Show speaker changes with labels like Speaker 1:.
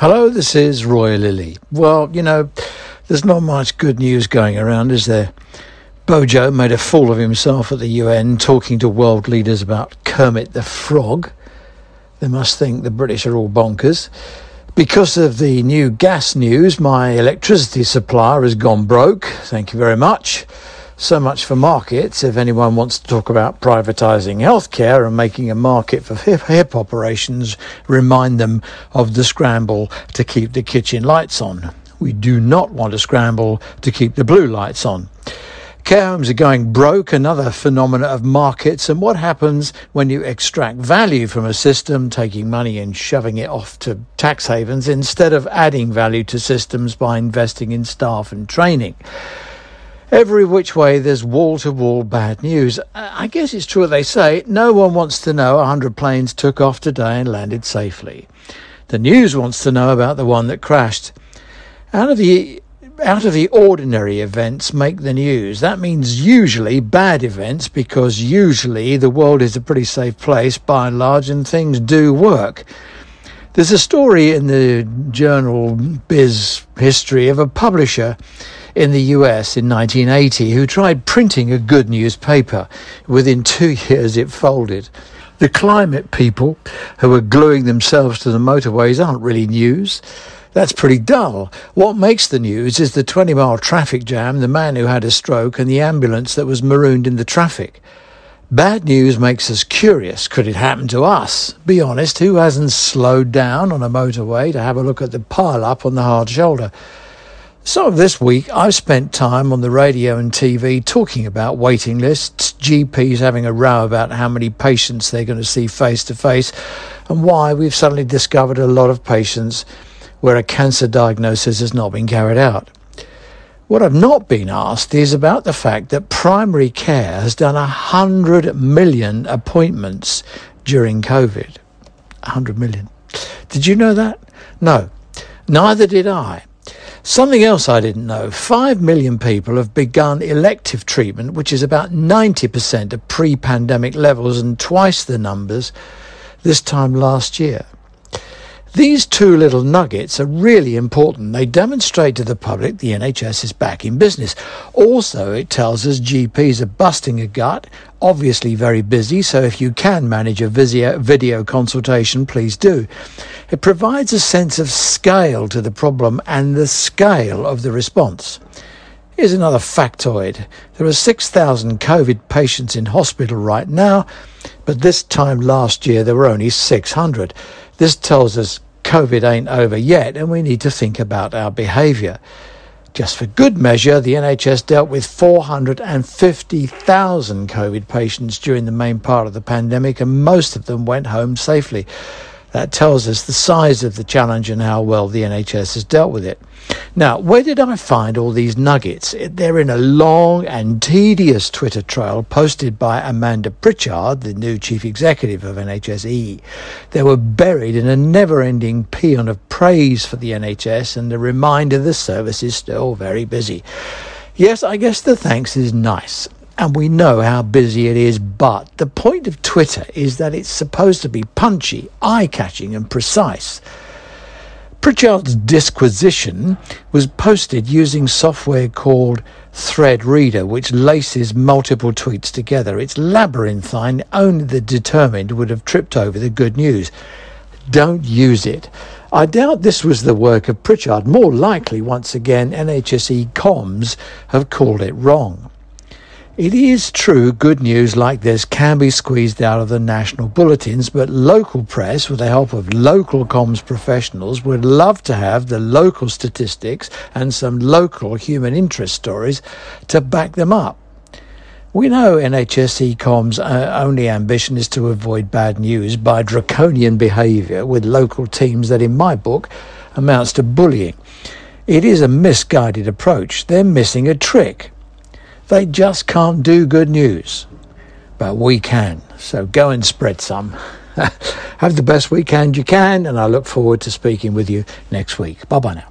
Speaker 1: Hello, this is Roy Lilly. Well, you know, there's not much good news going around, is there? Bojo made a fool of himself at the UN talking to world leaders about Kermit the Frog. They must think the British are all bonkers. Because of the new gas news, my electricity supplier has gone broke. Thank you very much. So much for markets. If anyone wants to talk about privatising healthcare and making a market for hip, hip operations, remind them of the scramble to keep the kitchen lights on. We do not want to scramble to keep the blue lights on. Care homes are going broke, another phenomena of markets, and what happens when you extract value from a system, taking money and shoving it off to tax havens, instead of adding value to systems by investing in staff and training. Every which way there's wall to wall bad news. Uh, I guess it's true what they say. No one wants to know 100 planes took off today and landed safely. The news wants to know about the one that crashed. Out of the out of the ordinary events make the news. That means usually bad events because usually the world is a pretty safe place by and large and things do work. There's a story in the journal Biz History of a publisher in the US in 1980 who tried printing a good newspaper. Within two years, it folded. The climate people who are gluing themselves to the motorways aren't really news. That's pretty dull. What makes the news is the 20 mile traffic jam, the man who had a stroke, and the ambulance that was marooned in the traffic. Bad news makes us curious. Could it happen to us? Be honest, who hasn't slowed down on a motorway to have a look at the pile up on the hard shoulder? So, this week I've spent time on the radio and TV talking about waiting lists, GPs having a row about how many patients they're going to see face to face, and why we've suddenly discovered a lot of patients where a cancer diagnosis has not been carried out. What I've not been asked is about the fact that primary care has done 100 million appointments during COVID. 100 million. Did you know that? No. Neither did I. Something else I didn't know 5 million people have begun elective treatment, which is about 90% of pre pandemic levels and twice the numbers this time last year. These two little nuggets are really important. They demonstrate to the public the NHS is back in business. Also, it tells us GPs are busting a gut, obviously very busy, so if you can manage a video consultation, please do. It provides a sense of scale to the problem and the scale of the response. Here's another factoid. There are 6,000 COVID patients in hospital right now, but this time last year there were only 600. This tells us COVID ain't over yet and we need to think about our behaviour. Just for good measure, the NHS dealt with 450,000 COVID patients during the main part of the pandemic and most of them went home safely. That tells us the size of the challenge and how well the NHS has dealt with it. Now, where did I find all these nuggets? Eh, they're in a long and tedious Twitter trail posted by Amanda Pritchard, the new chief executive of NHSE. They were buried in a never ending paean of praise for the NHS and a reminder the service is still very busy. Yes, I guess the thanks is nice and we know how busy it is, but the point of Twitter is that it's supposed to be punchy, eye catching, and precise. Pritchard's disquisition was posted using software called Thread Reader, which laces multiple tweets together. It's labyrinthine, only the determined would have tripped over the good news. Don't use it. I doubt this was the work of Pritchard. More likely, once again, NHSE comms have called it wrong. It is true good news like this can be squeezed out of the national bulletins, but local press, with the help of local comms professionals, would love to have the local statistics and some local human interest stories to back them up. We know NHSE Com's uh, only ambition is to avoid bad news by draconian behaviour with local teams that, in my book, amounts to bullying. It is a misguided approach. They're missing a trick. They just can't do good news. But we can. So go and spread some. Have the best weekend you can, and I look forward to speaking with you next week. Bye bye now.